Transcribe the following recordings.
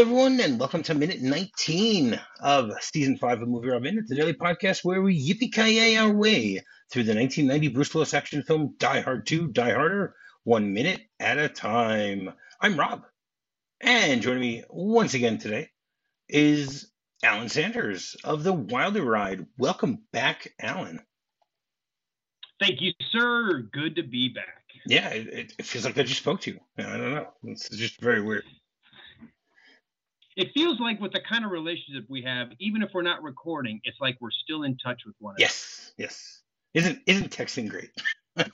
Hello, everyone, and welcome to minute 19 of season 5 of Movie Robin. It's a daily podcast where we yippee our way through the 1990 Bruce Willis action film Die Hard 2, Die Harder, one minute at a time. I'm Rob, and joining me once again today is Alan Sanders of The Wilder Ride. Welcome back, Alan. Thank you, sir. Good to be back. Yeah, it, it feels like I just spoke to you. I don't know. It's just very weird it feels like with the kind of relationship we have, even if we're not recording, it's like we're still in touch with one another. Yes, yes. Isn't isn't texting great?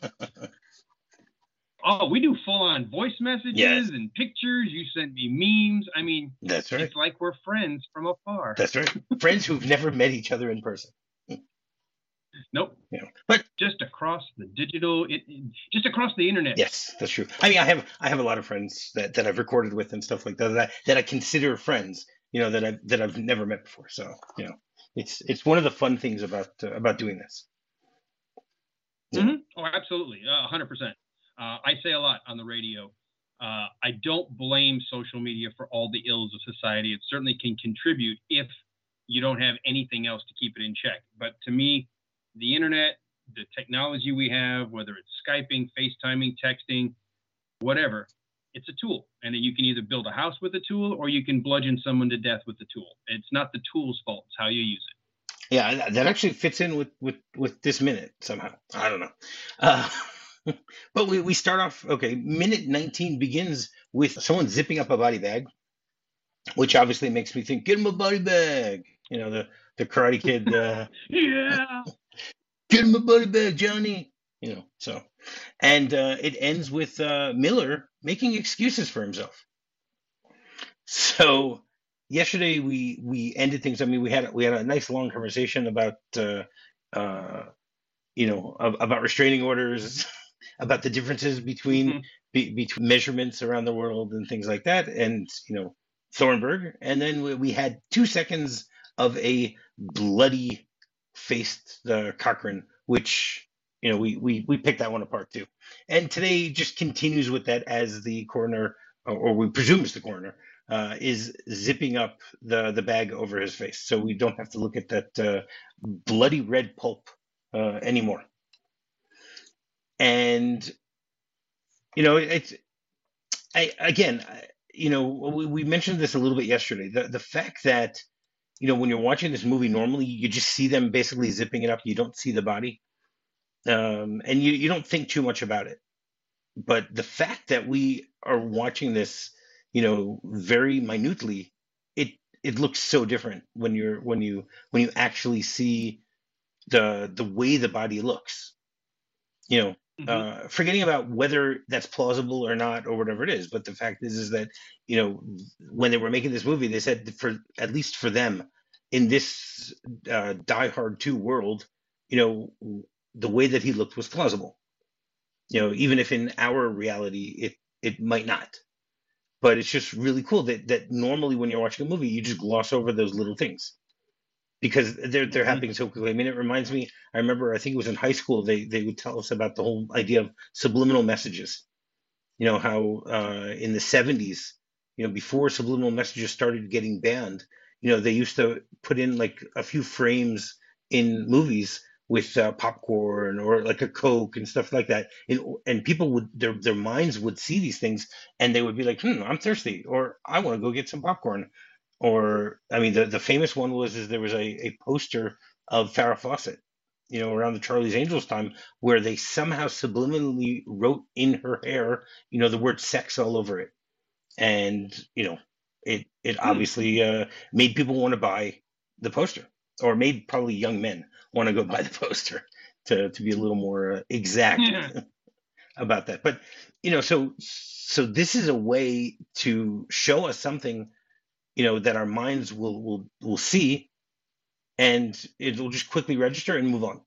oh, we do full on voice messages yes. and pictures. You send me memes. I mean, that's right. It's like we're friends from afar. That's right. friends who've never met each other in person. Nope. Yeah, but just across the digital, it, just across the internet. Yes, that's true. I mean, I have I have a lot of friends that, that I've recorded with and stuff like that that I, that I consider friends. You know that I that I've never met before. So you know, it's it's one of the fun things about uh, about doing this. Yeah. Mm-hmm. Oh, absolutely, hundred uh, percent. I say a lot on the radio. Uh, I don't blame social media for all the ills of society. It certainly can contribute if you don't have anything else to keep it in check. But to me, the internet, the technology we have, whether it's Skyping, FaceTiming, texting, whatever, it's a tool. And then you can either build a house with a tool or you can bludgeon someone to death with the tool. It's not the tool's fault, it's how you use it. Yeah, that actually fits in with with with this minute somehow. I don't know. Uh, but we, we start off okay. Minute 19 begins with someone zipping up a body bag, which obviously makes me think, get him a body bag. You know, the the Karate Kid. Uh, yeah. Get him a body bag, Johnny. You know, so, and uh, it ends with uh, Miller making excuses for himself. So, yesterday we we ended things. I mean, we had we had a nice long conversation about uh, uh, you know about restraining orders, about the differences between mm-hmm. be, between measurements around the world and things like that, and you know Thornburg, and then we, we had two seconds of a bloody faced the Cochrane, which you know we we we picked that one apart too. And today just continues with that as the coroner, or we presume it's the coroner, uh, is zipping up the the bag over his face, so we don't have to look at that uh, bloody red pulp uh, anymore. And you know it's I again. you know, we, we mentioned this a little bit yesterday. The the fact that you know, when you're watching this movie, normally you just see them basically zipping it up. You don't see the body, um, and you you don't think too much about it. But the fact that we are watching this, you know, very minutely, it it looks so different when you're when you when you actually see the the way the body looks. You know, Mm-hmm. Uh, forgetting about whether that's plausible or not or whatever it is but the fact is is that you know when they were making this movie they said for at least for them in this uh, die hard 2 world you know the way that he looked was plausible. You know even if in our reality it it might not. But it's just really cool that that normally when you're watching a movie you just gloss over those little things because they're they're mm-hmm. happening so quickly. I mean, it reminds me. I remember I think it was in high school. They they would tell us about the whole idea of subliminal messages. You know how uh, in the '70s, you know, before subliminal messages started getting banned, you know, they used to put in like a few frames in movies with uh, popcorn or like a coke and stuff like that and, and people would their their minds would see these things and they would be like hmm i'm thirsty or i want to go get some popcorn or I mean, the the famous one was is there was a, a poster of Farrah Fawcett, you know, around the Charlie's Angels time, where they somehow subliminally wrote in her hair, you know, the word sex all over it, and you know, it it hmm. obviously uh, made people want to buy the poster, or made probably young men want to go buy the poster to to be a little more uh, exact yeah. about that. But you know, so so this is a way to show us something you know that our minds will will will see and it will just quickly register and move on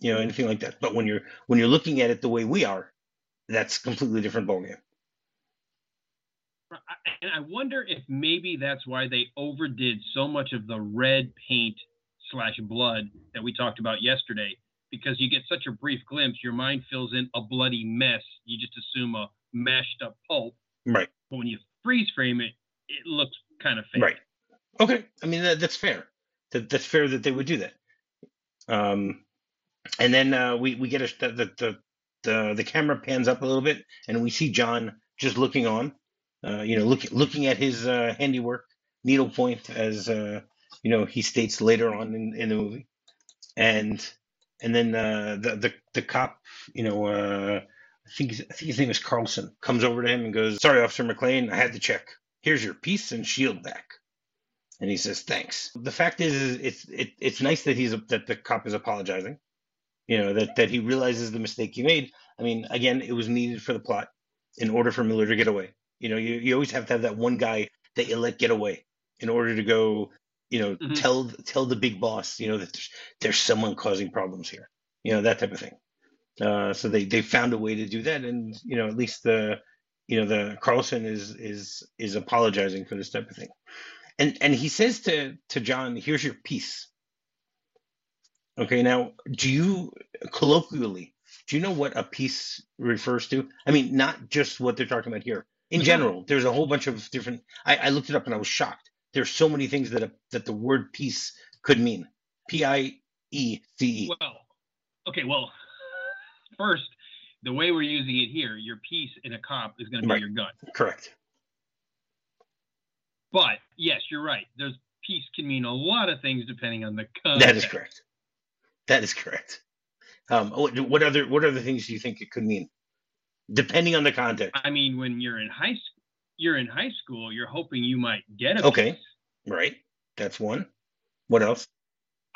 you know anything like that. But when you're when you're looking at it the way we are that's completely different ballgame. And i wonder if maybe that's why they overdid so much of the red paint slash blood that we talked about yesterday because you get such a brief glimpse your mind fills in a bloody mess. You just assume a mashed up pulp. Right. But when you freeze frame it it looks kind of fake. Right. Okay. I mean that, that's fair. That, that's fair that they would do that. Um, and then uh, we we get a the, the the the camera pans up a little bit, and we see John just looking on. Uh, you know, looking looking at his uh, handiwork, needlepoint, as uh, you know he states later on in, in the movie, and and then uh, the the the cop, you know, uh, I think I think his name is Carlson, comes over to him and goes, "Sorry, Officer McClane, I had to check. Here's your piece and shield back." And he says, "Thanks." The fact is, is it's it, it's nice that he's that the cop is apologizing. You know that that he realizes the mistake he made. I mean, again, it was needed for the plot in order for Miller to get away. You know, you, you always have to have that one guy that you let get away in order to go, you know, Mhm. tell tell the big boss, you know, that there's, there's someone causing problems here. You know, that type of thing. Uh, so they they found a way to do that, and you know, at least the you know the Carlson is is is apologizing for this type of thing, and and he says to to John, "Here's your piece." Okay, now do you colloquially do you know what a piece refers to? I mean, not just what they're talking about here. In Mhm. general, there's a whole bunch of different. I, I looked it up and I was shocked. There's so many things that a, that the word piece could mean. P I E C E. Well, okay. Well, first, the way we're using it here, your piece in a cop is going to be Right. your gun. Correct. But yes, you're right. There's piece can mean a lot of things depending on the context. That is correct. That is correct. Um, what, other what other things do you think it could mean, depending on the context? I mean, when you're in high school, you're in high school. You're hoping you might get a Okay. piece. Right. That's one. What else?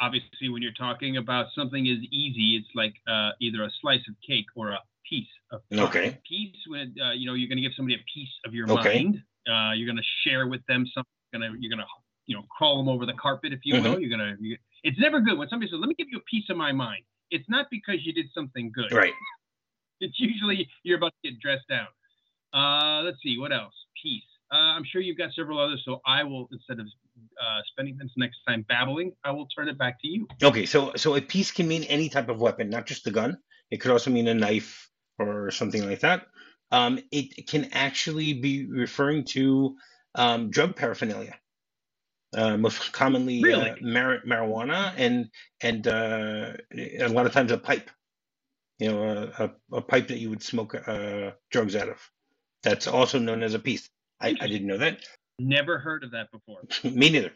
Obviously, when you're talking about something as easy, it's like uh, either a slice of cake or a piece of. Okay. Piece when uh, you know you're going to give somebody a piece of your Okay. mind. Uh, you're going to share with them something. Gonna, you're going to you know crawl them over the carpet, if you Mm-hmm. will. You're going to. It's never good when somebody says, "Let me give you a piece of my mind." It's not because you did something good. Right. It's usually you're about to get dressed down. Uh, let's see, what else? Peace. Uh, I'm sure you've got several others, so I will, instead of uh, spending this next time babbling, I will turn it back to you. Okay. So so a piece can mean any type of weapon, not just the gun. It could also mean a knife or something like that. Um, it can actually be referring to um, drug paraphernalia. Uh, most commonly, Really? uh, mar- marijuana and and uh, a lot of times a pipe. You know, a, a, a pipe that you would smoke uh, drugs out of. That's also known as a piece. I, I didn't know that. Never heard of that before. Me neither.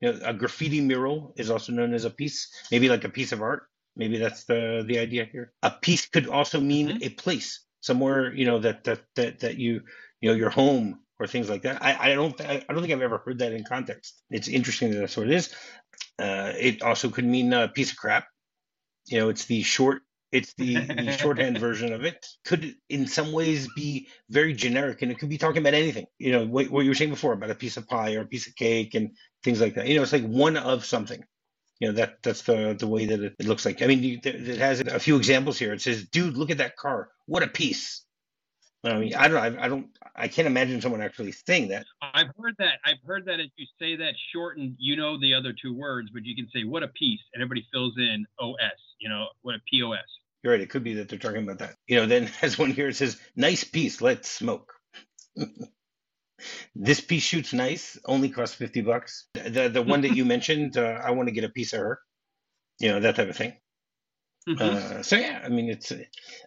You know, a graffiti mural is also known as a piece, maybe like a piece of art. Maybe that's the the idea here. A piece could also mean Mhm. a place somewhere, you know, that that that that you you know your home or things like that. I I don't I don't think I've ever heard that in context. It's interesting that that's what it is. Uh, it also could mean a piece of crap. You know, it's the short. It's the, the shorthand version of it. Could in some ways be very generic, and it could be talking about anything. You know, what, what you were saying before about a piece of pie or a piece of cake and things like that. You know, it's like one of something. You know, that that's the the way that it, it looks like. I mean, you, it has a few examples here. It says, "Dude, look at that car. What a piece." I mean, I don't, I, I don't, I can't imagine someone actually saying that. I've heard that. I've heard that if you say that shortened, you know the other two words, but you can say what a piece, and everybody fills in OS. You know what a POS. You're right. It could be that they're talking about that. You know, then as one here it says, "Nice piece. Let's smoke." this piece shoots nice. Only costs fifty bucks. The the one that you mentioned, uh, I want to get a piece of her. You know that type of thing. Mhm. Uh, so yeah, I mean, it's,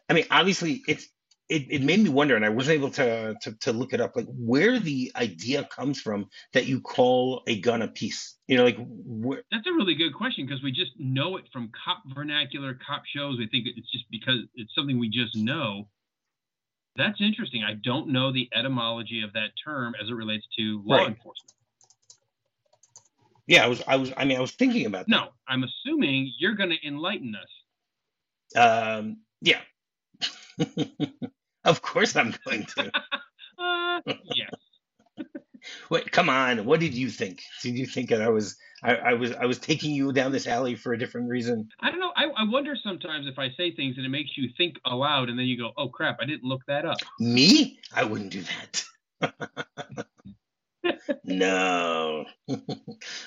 I mean, obviously, it's, it, it made me wonder, and I wasn't able to, to to look it up, like where the idea comes from that you call a gun a piece. You know, like where, That's a really good question because we just know it from cop vernacular, cop shows. We think it's just because it's something we just know. That's interesting. I don't know the etymology of that term as it relates to law Right. enforcement. yeah, I was, I was, I mean, I was thinking about that. No, I'm assuming you're going to enlighten us. Um, yeah. of course, I'm going to. Uh, yes. Wait, come on. What did you think? Did you think that I was, I, I was, I was taking you down this alley for a different reason? I don't know. I, I wonder sometimes if I say things and it makes you think aloud and then you go, oh crap, I didn't look that up. Me? I wouldn't do that. no.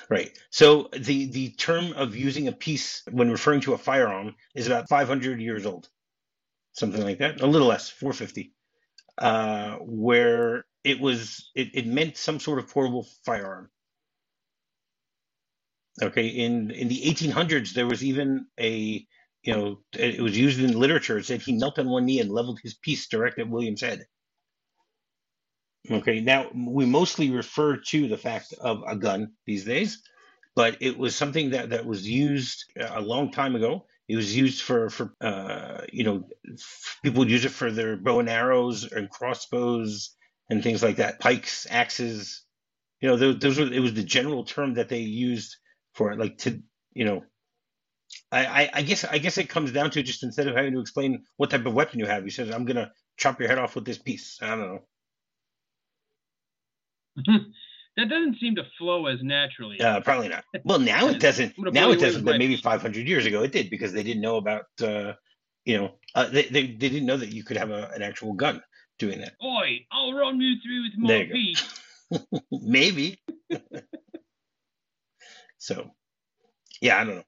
right. So the the term of using a piece when referring to a firearm is about 500 years old, something like that, a little less, 450. Uh, where it was it, it meant some sort of portable firearm. Okay, in in the 1800s, there was even a you know it was used in literature. It said he knelt on one knee and leveled his piece direct at William's head. Okay, now we mostly refer to the fact of a gun these days, but it was something that, that was used a long time ago. It was used for for uh, you know people would use it for their bow and arrows and crossbows and things like that, pikes, axes. You know, those, those were it was the general term that they used for it, like to you know. I, I, I guess I guess it comes down to just instead of having to explain what type of weapon you have, he says, "I'm gonna chop your head off with this piece." I don't know. that doesn't seem to flow as naturally. Uh, probably not. Well, now it doesn't. Now it doesn't. But maybe 500 years ago it did because they didn't know about. Uh, you know, uh, they, they they didn't know that you could have a, an actual gun doing that. Oi! I'll run you through with my feet. maybe. so, yeah, I don't know.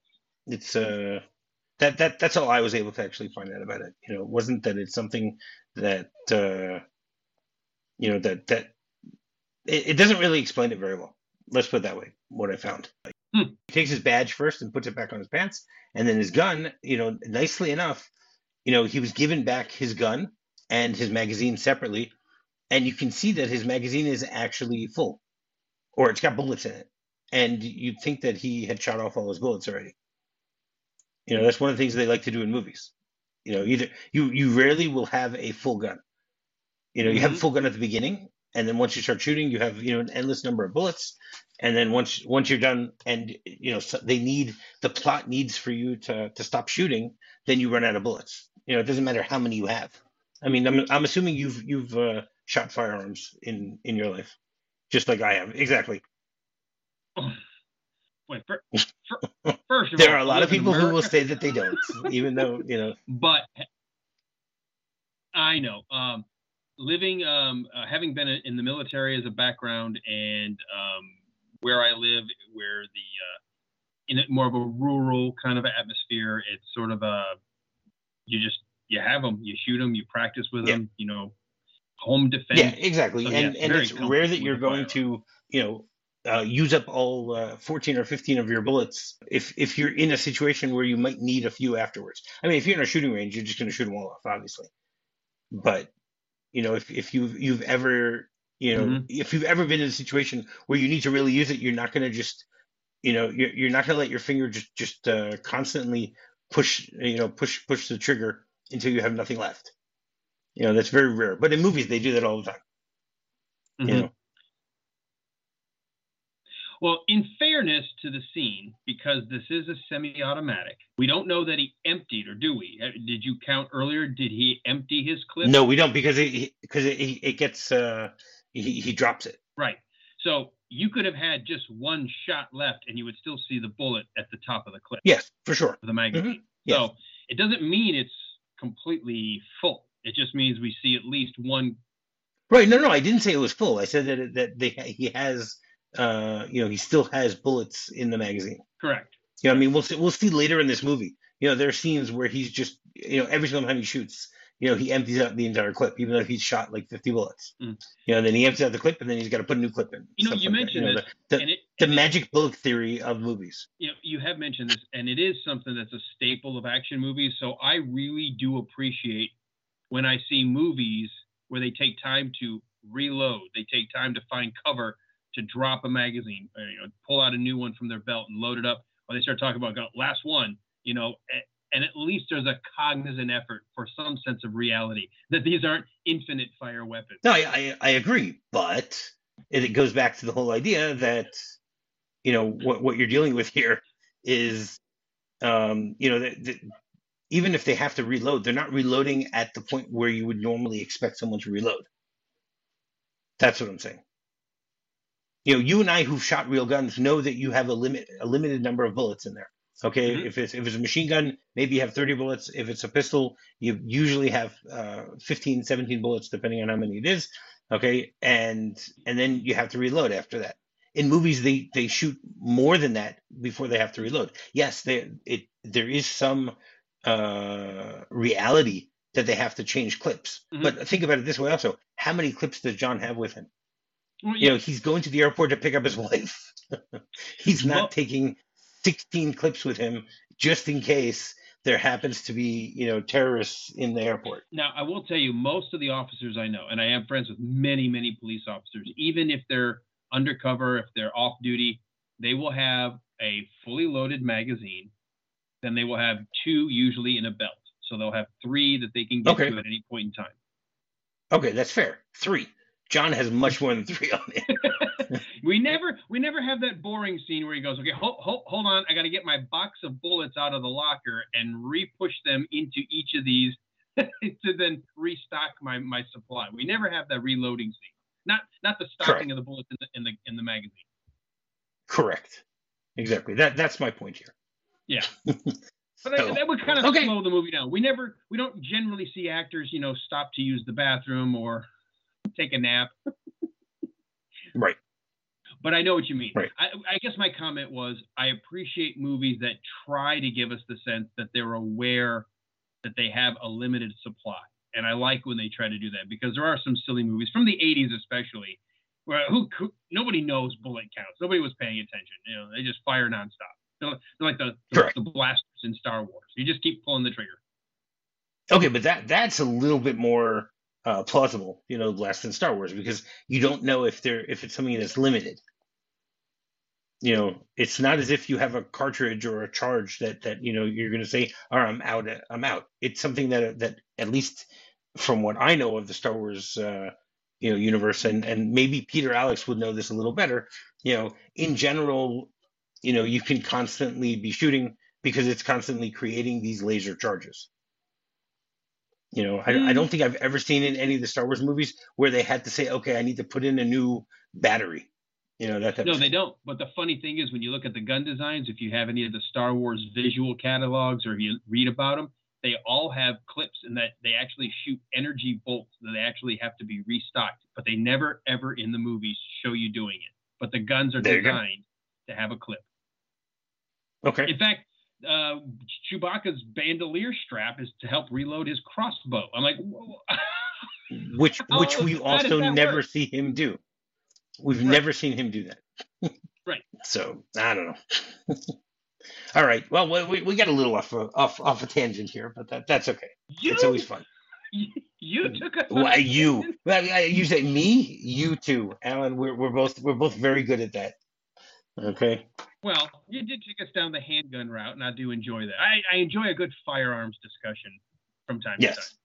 It's uh that that that's all I was able to actually find out about it. You know, it wasn't that it's something that uh you know that that it, it, doesn't really explain it very well. Let's put it that way. What I found. Hmm. He takes his badge first and puts it back on his pants, and then his gun. You know, nicely enough, you know, he was given back his gun and his magazine separately, and you can see that his magazine is actually full, or it's got bullets in it, and you'd think that he had shot off all his bullets already. You know, that's one of the things they like to do in movies. You know, either you you rarely will have a full gun. You know, you mm-hmm. have a full gun at the beginning, and then once you start shooting, you have you know an endless number of bullets, and then once once you're done, and you know so they need the plot needs for you to to stop shooting, then you run out of bullets. You know, it doesn't matter how many you have. I mean, I'm I'm assuming you've you've uh, shot firearms in in your life, just like I have. Exactly. Wait, for, for, first there all, are a lot of people who will say that they don't, even though you know. But I know. Um, living, um, uh, having been in the military as a background, and um, where I live, where the uh, in more of a rural kind of atmosphere, it's sort of a you just you have them, you shoot them, you practice with yeah. them, you know, home defense. Yeah, exactly, so, and yeah, and it's rare that you're going to you know. Uh, use up all uh, 14 or 15 of your bullets if if you're in a situation where you might need a few afterwards. I mean, if you're in a shooting range, you're just going to shoot them all off, obviously. But you know, if, if you've you've ever you know mm-hmm. if you've ever been in a situation where you need to really use it, you're not going to just you know you're, you're not going to let your finger just just uh, constantly push you know push push the trigger until you have nothing left. You know that's very rare, but in movies they do that all the time. Mm-hmm. You know, well, in fairness to the scene, because this is a semi-automatic, we don't know that he emptied, or do we? Uh, did you count earlier? Did he empty his clip? No, we don't, because it because it, it gets uh, he he drops it. Right. So you could have had just one shot left, and you would still see the bullet at the top of the clip. Yes, for sure. the magazine. Mm-hmm. Yes. So it doesn't mean it's completely full. It just means we see at least one. Right. No, no, I didn't say it was full. I said that that they, he has uh, you know, he still has bullets in the magazine. Correct. You know, I mean, we'll see, we'll see later in this movie. You know, there are scenes where he's just, you know, every single time he shoots, you know, he empties out the entire clip, even though he's shot like 50 bullets. Mm. You know, then he empties out the clip, and then he's got to put a new clip in. You know, you like mentioned you know, the, the, it, the magic it, bullet theory of movies. You know, you have mentioned this, and it is something that's a staple of action movies. So I really do appreciate when I see movies where they take time to reload, they take time to find cover to drop a magazine, or, you know, pull out a new one from their belt and load it up, or they start talking about last one, you know, and at least there's a cognizant effort for some sense of reality that these aren't infinite fire weapons. No, I, I, I agree, but it, goes back to the whole idea that, you know, what, what you're dealing with here is, um, you know, that even if they have to reload, they're not reloading at the point where you would normally expect someone to reload. That's what I'm saying you know, you and I who've shot real guns know that you have a limit, a limited number of bullets in there. Okay, mm-hmm. if it's if it's a machine gun, maybe you have 30 bullets. If it's a pistol, you usually have uh, 15, 17 bullets, depending on how many it is. Okay, and and then you have to reload after that. In movies, they they shoot more than that before they have to reload. Yes, there it there is some uh, reality that they have to change clips. Mhm. But think about it this way also: how many clips does John have with him? You know, he's going to the airport to pick up his wife. he's not Well- taking 16 clips with him just in case there happens to be, you know, terrorists in the airport. Now, I will tell you, most of the officers I know, and I am friends with many, many police officers, even if they're undercover, if they're off duty, they will have a fully loaded magazine. Then they will have two, usually in a belt. So they'll have three that they can get Okay. to at any point in time. Okay, that's fair. Three. John has much more than three on it. we never, we never have that boring scene where he goes, "Okay, hold, hold, hold on, I got to get my box of bullets out of the locker and re-push them into each of these to then restock my my supply." We never have that reloading scene. Not not the stocking Correct. of the bullets in the in the in the magazine. Correct. Exactly. That that's my point here. Yeah. But So- that, that would kind of okay. slow the movie down. We never, we don't generally see actors, you know, stop to use the bathroom or take a nap. Right. But I know what you mean. Right. I, I guess my comment was I appreciate movies that try to give us the sense that they're aware that they have a limited supply. And I like when they try to do that because there are some silly movies from the 80s, especially, where who, who nobody knows bullet counts. Nobody was paying attention. You know, they just fire nonstop. They're, they're like the, the, the blasters in Star Wars. You just keep pulling the trigger. Okay, but that that's a little bit more uh, plausible, you know, less than Star Wars because you don't know if they're if it's something that's limited. You know, it's not as if you have a cartridge or a charge that that you know you're going to say, "All right, I'm out. I'm out." It's something that that at least from what I know of the Star Wars, uh, you know, universe, and and maybe Peter Alex would know this a little better. You know, in general, you know, you can constantly be shooting because it's constantly creating these laser charges. You know, I, I Mm. don't think I've ever seen in any of the Star Wars movies where they had to say, okay, I need to put in a new battery. You know, that type No, they don't. But the funny thing is, when you look at the gun designs, if you have any of the Star Wars visual catalogs or you read about them, they all have clips and that they actually shoot energy bolts that they actually have to be restocked. But they never, ever in the movies show you doing it. But the guns are There designed to have a clip. Okay. In fact, uh, Chewbacca's bandolier strap is to help reload his crossbow. I'm like. Which How which we also never work? see him do. We've Right. never seen him do that. Right. So I don't know. All right. Well, we, we- got a little off a, off off a tangent here, but that that's okay. you, It's always fun. you took us. on Why a you? Well, I- you say me, you too, Alan. We're we're both we're both very good at that. Okay. Well, you did take us down the handgun route, and I do enjoy that. I, I enjoy a good firearms discussion from time to time. Yes.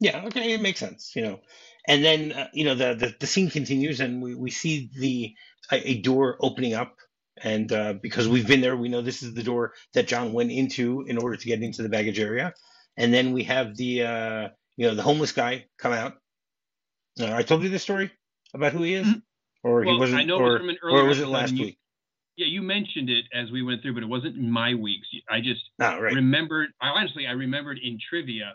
Yeah. Okay. It makes sense. You know, and then uh, you know the, the the scene continues, and we we see the a, a door opening up, and uh, because we've been there, we know this is the door that John went into in order to get into the baggage area, and then we have the uh, you know the homeless guy come out. Uh, I told you this story about who he is, Mhm. or he wasn't, I know it was or from an earlier or was it last week? Yeah, you mentioned it as we went through, but it wasn't in my weeks. I just Oh, right. remembered. I honestly, I remembered in trivia.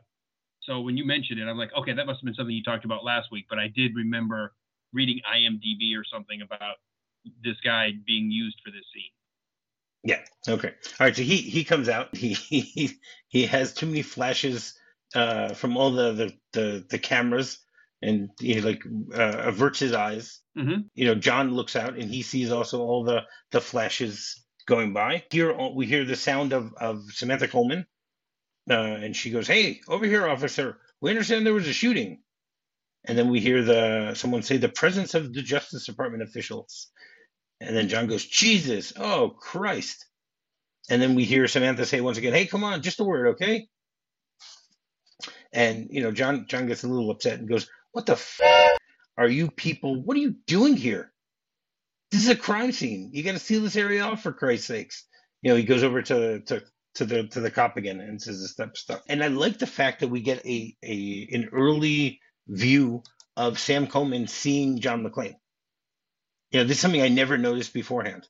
So when you mentioned it, I'm like, okay, that must have been something you talked about last week. But I did remember reading IMDb or something about this guy being used for this scene. Yeah. Okay. All right. So he he comes out. He he he has too many flashes uh, from all the the the, the cameras, and he like uh, averts his eyes. Hmm You know, John looks out and he sees also all the the flashes going by. Here we hear the sound of of Samantha Coleman, uh, and she goes, "Hey, over here, officer. We understand there was a shooting." And then we hear the someone say the presence of the Justice Department officials. And then John goes, Jesus, oh Christ. And then we hear Samantha say once again, Hey, come on, just a word, okay? And you know, John John gets a little upset and goes, What the f- are you people? What are you doing here? This is a crime scene. You got to seal this area off for Christ's sakes. You know, he goes over to to to the to the cop again and says this type of stuff. And I like the fact that we get a a an early view of Sam Coleman seeing John McClane. You know, this is something I never noticed beforehand.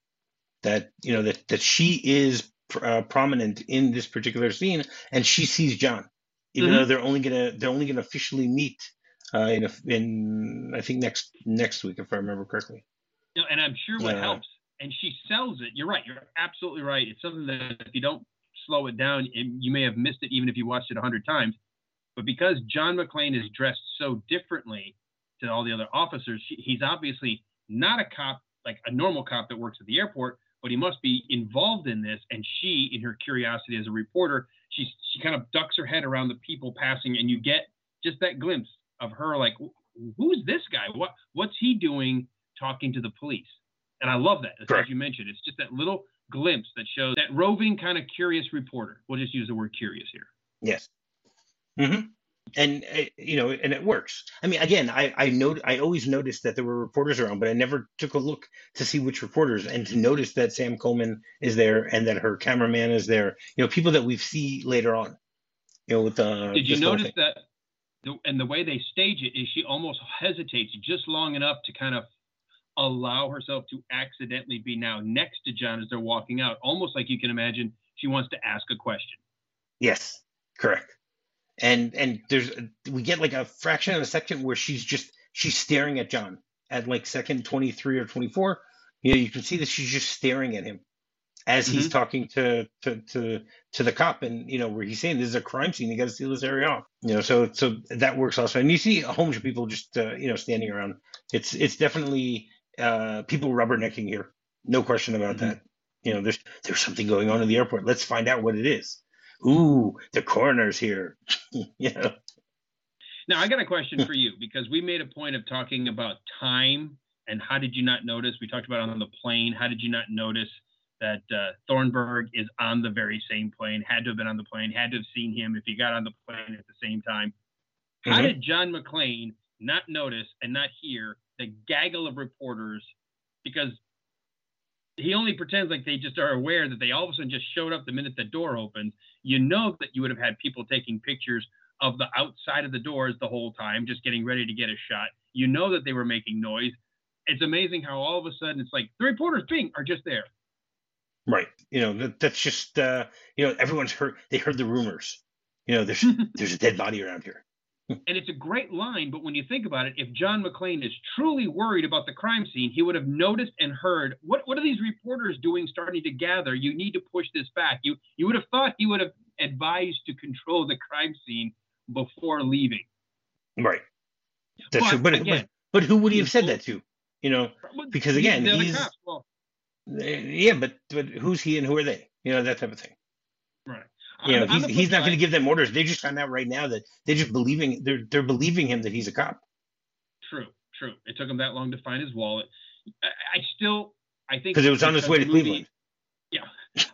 That you know that that she is uh, prominent in this particular scene, and she sees John, even Mhm. though they're only gonna they're only gonna officially meet uh, in a, in I think next next week if I remember correctly. Know, and I'm sure what Uh, helps, and she sells it. You're right. You're absolutely right. It's something that if you don't slow it down, it, you may have missed it even if you watched it a hundred times. But because John McClane is dressed so differently to all the other officers, he's obviously not a cop like a normal cop that works at the airport, but he must be involved in this. And she, in her curiosity as a reporter, she she kind of ducks her head around the people passing, and you get just that glimpse of her like, who's this guy? What what's he doing talking to the police? And I love that. As you mentioned, it's just that little glimpse that shows that roving kind of curious reporter. We'll just use the word curious here. Yes. Mm-hmm. And uh, you know, and it works. I mean, again, I I know I always noticed that there were reporters around, but I never took a look to see which reporters and to notice that Sam Coleman is there and that her cameraman is there. You know, people that we see later on. You know, with the. Did you notice that? And the way they stage it is she almost hesitates just long enough to kind of allow herself to accidentally be now next to John as they're walking out, almost like you can imagine she wants to ask a question. Yes, correct. And and there's we get like a fraction of a second where she's just she's staring at John at like second 23 or 24. You know, you can see that she's just staring at him as he's mm-hmm. talking to, to to to the cop and you know where he's saying this is a crime scene you got to seal this area off you know so so that works also and you see a whole bunch of people just uh, you know standing around it's it's definitely uh, people rubbernecking here. No question about mm-hmm. that. You know, there's there's something going on in the airport. Let's find out what it is. Ooh, the coroner's here. you know. Now I got a question for you because we made a point of talking about time and how did you not notice? We talked about on the plane. How did you not notice that uh, Thornburg is on the very same plane? Had to have been on the plane. Had to have seen him if he got on the plane at the same time. How mm-hmm. did John McClane not notice and not hear the gaggle of reporters because he only pretends like they just are aware that they all of a sudden just showed up the minute the door opens. You know that you would have had people taking pictures of the outside of the doors the whole time, just getting ready to get a shot. You know that they were making noise. It's amazing how all of a sudden it's like the reporters being are just there. Right. You know, that, that's just uh, you know, everyone's heard they heard the rumors. You know, there's there's a dead body around here and it's a great line, but when you think about it, if John McClane is truly worried about the crime scene, he would have noticed and heard what what are these reporters doing starting to gather? You need to push this back. You you would have thought he would have advised to control the crime scene before leaving. Right. That's but, true. But, again, but, but who would he have said that to? You know, because again, he's well, yeah, but but who's he and who are they? You know, that type of thing. Right. You know, he's, he's not going to give them orders. They just found out right now that they're just believing they're they're believing him that he's a cop. True, true. It took him that long to find his wallet. I, I still, I think because it was on his way to Cleveland. Yeah,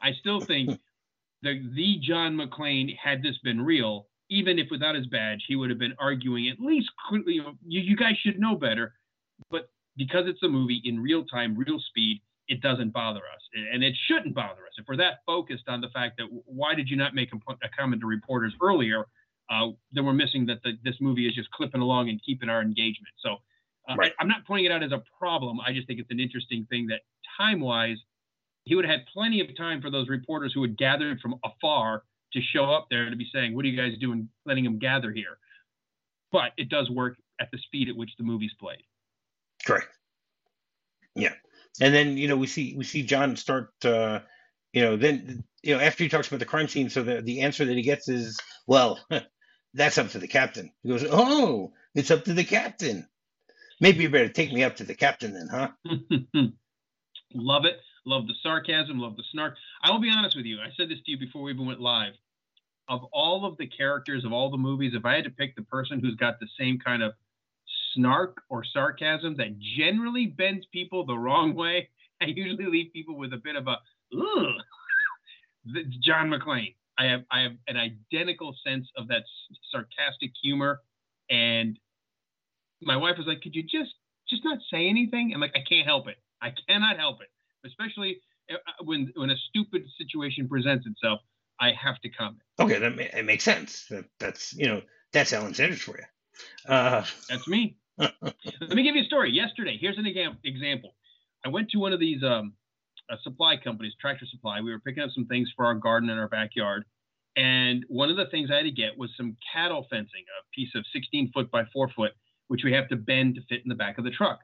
I still think the the John McClane had this been real, even if without his badge, he would have been arguing at least. You, know, you, you guys should know better, but because it's a movie in real time, real speed, it doesn't bother us, and it shouldn't bother us. If we're that focused on the fact that why did you not make a, comment to reporters earlier, uh, then we're missing that the, this movie is just clipping along and keeping our engagement. So uh, right. I, am not pointing it out as a problem. I just think it's an interesting thing that time-wise, he would have had plenty of time for those reporters who had gathered from afar to show up there to be saying, "What are you guys doing, letting them gather here?" But it does work at the speed at which the movie's played. Correct. Yeah and then you know we see we see John start uh, you know then you know after he talks about the crime scene so the the answer that he gets is well that's up to the captain. He goes oh it's up to the captain. Maybe you better take me up to the captain then huh? Love it. Love the sarcasm love the snark. I will be honest with you. I said this to you before we even went live. Of all of the characters of all the movies if i had to pick the person who's got the same kind of snark or sarcasm that generally bends people the wrong way. I usually leave people with a bit of a ugh. John McClane. I have I have an identical sense of that sarcastic humor, and my wife was like, "Could you just just not say anything?" I'm like, "I can't help it. I cannot help it, especially uh, uh, when when a stupid situation presents itself. I have to comment." Okay, that it makes sense. That, that's you know that's Alan Sanders for you. Uh, That's me. Let me give you a story. Yesterday, here's an example. I went to one of these um, uh, supply companies, Tractor Supply. We were picking up some things for our garden in our backyard. And one of the things I had to get was some cattle fencing, a piece of 16 foot by 4 foot, which we have to bend to fit in the back of the truck.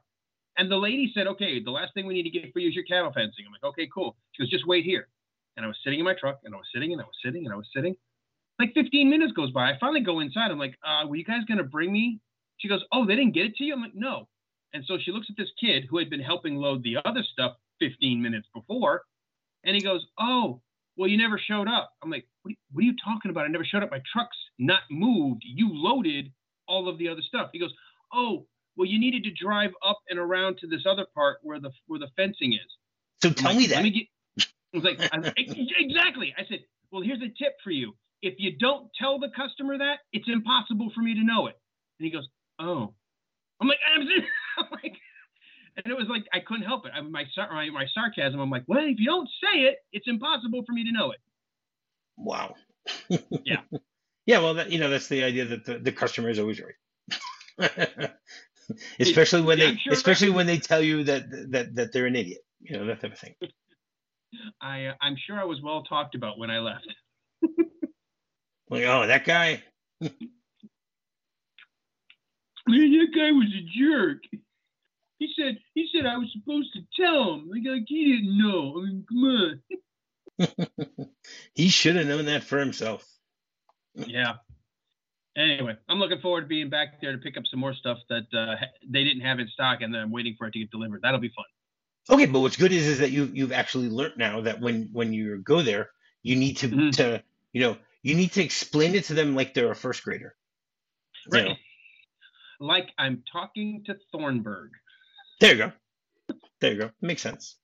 And the lady said, Okay, the last thing we need to get for you is your cattle fencing. I'm like, Okay, cool. She goes, Just wait here. And I was sitting in my truck and I was sitting and I was sitting and I was sitting. Like 15 minutes goes by. I finally go inside. I'm like, uh, were you guys gonna bring me? She goes, oh, they didn't get it to you. I'm like, no. And so she looks at this kid who had been helping load the other stuff 15 minutes before, and he goes, oh, well, you never showed up. I'm like, what, what are you talking about? I never showed up. My truck's not moved. You loaded all of the other stuff. He goes, oh, well, you needed to drive up and around to this other part where the where the fencing is. So tell like, me that. Me get, I was like, exactly. I said, well, here's a tip for you. If you don't tell the customer that, it's impossible for me to know it. And he goes, oh. I'm like, I'm, I'm like, and it was like I couldn't help it. I, my, my my sarcasm. I'm like, well, if you don't say it, it's impossible for me to know it. Wow. yeah. Yeah. Well, that, you know, that's the idea that the, the customer is always right. especially when yeah, they, sure especially when they tell you that that that they're an idiot. You know that type of thing. I uh, I'm sure I was well talked about when I left. like, oh, that guy. Man, that guy was a jerk. He said he said I was supposed to tell him. Like, like he didn't know. I mean, come on. he should have known that for himself. yeah. Anyway, I'm looking forward to being back there to pick up some more stuff that uh, they didn't have in stock, and then I'm waiting for it to get delivered. That'll be fun. Okay, but what's good is is that you you've actually learned now that when when you go there, you need to mm-hmm. to you know you need to explain it to them like they're a first grader. Right. You know? Like I'm talking to Thornburg. There you go. There you go. Makes sense.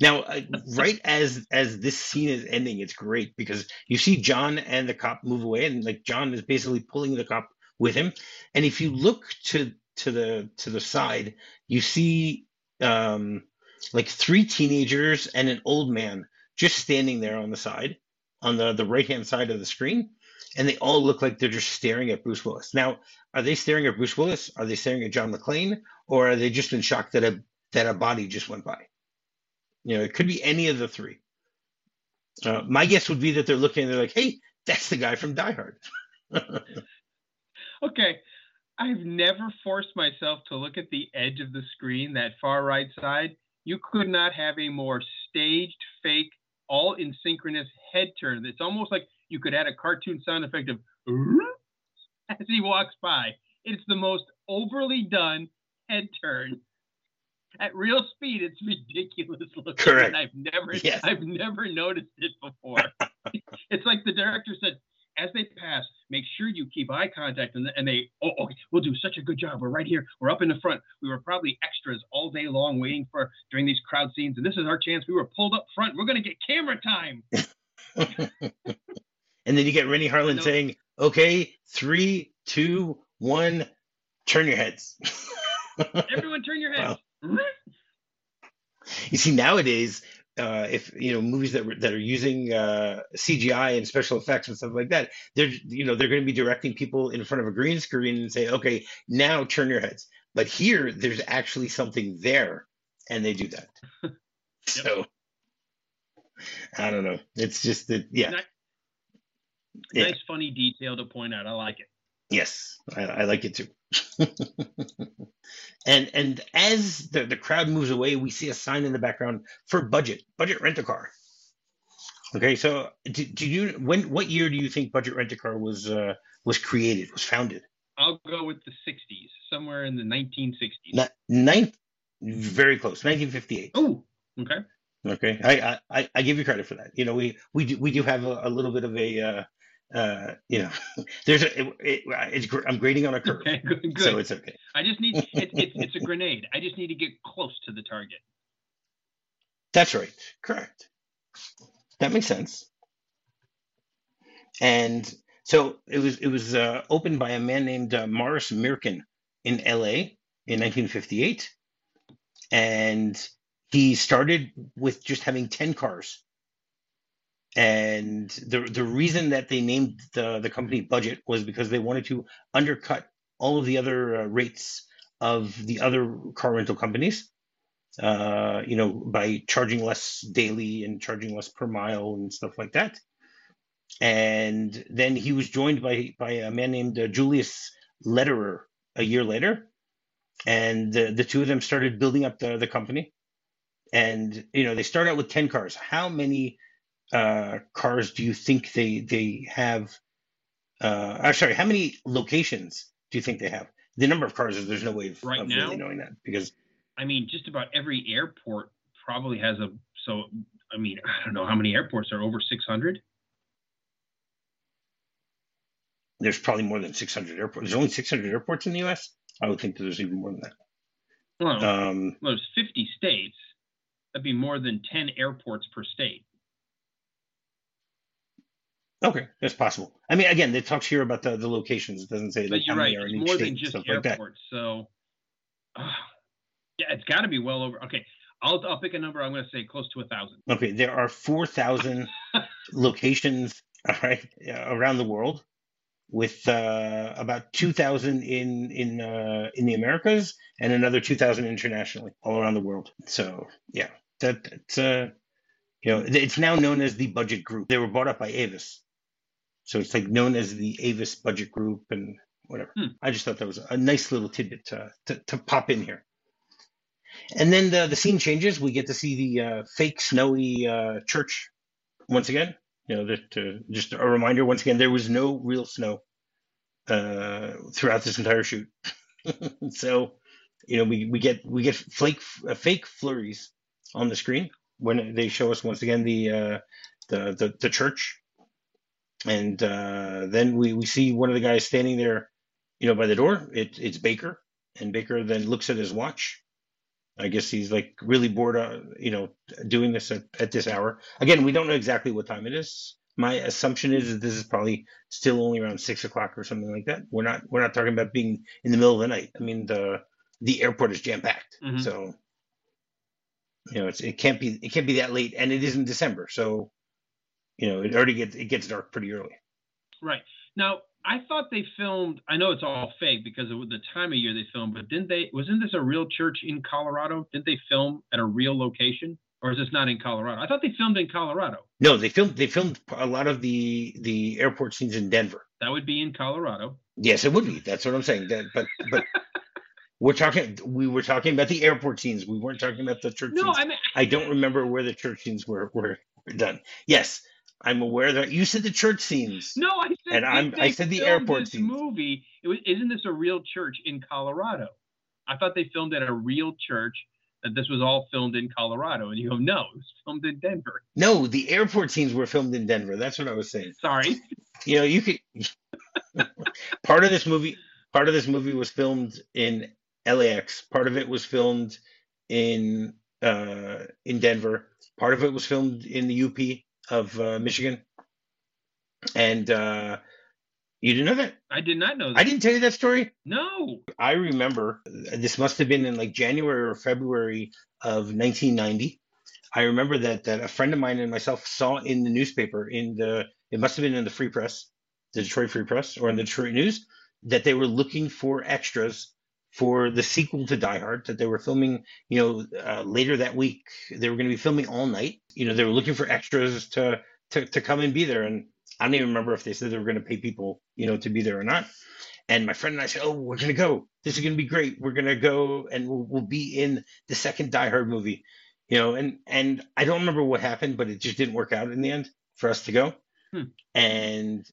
Now, uh, right as as this scene is ending, it's great because you see John and the cop move away, and like John is basically pulling the cop with him. And if you look to to the to the side, you see um, like three teenagers and an old man just standing there on the side, on the the right hand side of the screen, and they all look like they're just staring at Bruce Willis. Now, are they staring at Bruce Willis? Are they staring at John McClane? Or are they just in shock that a that a body just went by? You know, it could be any of the three. Uh, my guess would be that they're looking and they're like, hey, that's the guy from Die Hard. okay. I've never forced myself to look at the edge of the screen, that far right side. You could not have a more staged, fake, all in synchronous head turn. It's almost like you could add a cartoon sound effect of as he walks by. It's the most overly done head turn at real speed. It's ridiculous looking. Correct. I've never, yes. I've never noticed it before. it's like the director said, as they pass, make sure you keep eye contact. And, and they, oh, okay, we'll do such a good job. We're right here. We're up in the front. We were probably extras all day long waiting for during these crowd scenes. And this is our chance. We were pulled up front. We're going to get camera time. and then you get Renny Harlin saying, okay, three, two, one, turn your heads. Everyone turn your heads. Wow. You see, nowadays, uh, if you know movies that that are using uh, CGI and special effects and stuff like that, they're you know they're going to be directing people in front of a green screen and say, okay, now turn your heads. But here, there's actually something there, and they do that. yep. So I don't know. It's just that, yeah. Nice, yeah. nice, funny detail to point out. I like it. Yes, I, I like it too. and and as the, the crowd moves away, we see a sign in the background for budget, budget rent a car. Okay, so do, you when what year do you think budget rent a car was uh, was created, was founded? I'll go with the 60s, somewhere in the 1960s. Not, ninth, very close, 1958. Oh, okay. Okay, I, I I give you credit for that. You know, we we do we do have a, a little bit of a uh, uh, you know, there's a, it, it, it's I'm grading on a curve, okay, good, good. so it's okay. I just need it, it, it's a grenade. I just need to get close to the target. That's right, correct. That makes sense. And so it was it was uh, opened by a man named uh, Morris Mirkin in L.A. in 1958, and he started with just having 10 cars and the the reason that they named the the company budget was because they wanted to undercut all of the other uh, rates of the other car rental companies. Uh, you know, by charging less daily and charging less per mile and stuff like that. And then he was joined by by a man named uh, Julius Lederer a year later, and the, the two of them started building up the the company. And you know, they start out with ten cars. How many uh, cars do you think they they have Uh, I'm sorry. How many locations do you think they have? The number of cars is there's no way of, Right of now? really knowing that because I mean, just about every airport probably has a. So, I mean, I don't know how many airports are over 600. there's probably more than 600 airports. There's only 600 airports in the U.S. I would think that there's even more than that. Well, Um, well, there's 50 states. That'd be more than 10 airports per state. Okay, that's possible. I mean, again, it talks here about the, the locations. It doesn't say But you're right. many are in It's each more state than just stuff like that. airports. So, uh, yeah, it's got to be well over. Okay, I'll I'll pick a number. I'm going to say close to a thousand. Okay, there are 4,000 locations all right, around the world, with uh, about 2,000 in in uh, in the Americas and another 2,000 internationally, all around the world. So yeah, that it's uh, you know, it's now known as the Budget Group. They were bought up by Avis, so it's like known as the Avis Budget Group and whatever. Hmm. I just thought that was a nice little tidbit to to, to pop in here. And then the the scene changes. We get to see the uh, fake snowy uh, church once again. You know, that uh, just a reminder. Once again, there was no real snow uh, throughout this entire shoot. so, you know, we, we get we get flake uh, fake flurries on the screen when they show us once again the uh, the, the the church, and uh, then we we see one of the guys standing there, you know, by the door. It, it's Baker, and Baker then looks at his watch. I guess he's like really bored, uh, you know, doing this at, at this hour. Again, we don't know exactly what time it is. My assumption is that this is probably still only around six o'clock or something like that. We're not we're not talking about being in the middle of the night. I mean the the airport is jam packed, Mhm. so you know it's it can't be it can't be that late, and it is in December, so you know it already gets it gets dark pretty early. Right now, I thought they filmed. I know it's all fake because of the time of year they filmed, but didn't they? Wasn't this a real church in Colorado? Didn't they film at a real location, or is this not in Colorado? I thought they filmed in Colorado. No, they filmed they filmed a lot of the the airport scenes in Denver. That would be in Colorado. Yes, it would be. That's what I'm saying. That, but but we're talking we were talking about the airport scenes. We weren't talking about the church No, scenes. I mean, I don't remember where the church scenes were were, were done. Yes, I'm aware that you said the church scenes. no, I said. And I'm- I said the airport This scenes. movie. It was, isn't this a real church in Colorado? I thought they filmed at a real church. That this was all filmed in Colorado, and you go, no, it was filmed in Denver. No, the airport scenes were filmed in Denver. That's what I was saying. Sorry. You know, you could part of this movie part of this movie was filmed in LAX. Part of it was filmed in uh in Denver. Part of it was filmed in the UP of uh, Michigan. And uh you didn't know that? I did not know that. I didn't tell you that story. No. I remember this must have been in like January or February of 1990. I remember that that a friend of mine and myself saw in the newspaper in the it must have been in the Free Press, the Detroit Free Press, or in the Detroit News that they were looking for extras for the sequel to Die Hard that they were filming. You know, uh, later that week they were going to be filming all night. You know, they were looking for extras to to to come and be there, and I don't even remember if they said they were going to pay people, you know, to be there or not. And my friend and I said, "Oh, we're gonna go. This is gonna be great. We're gonna go, and we'll, we'll be in the second Die Hard movie." You know, and and I don't remember what happened, but it just didn't work out in the end for us to go. Hmm. And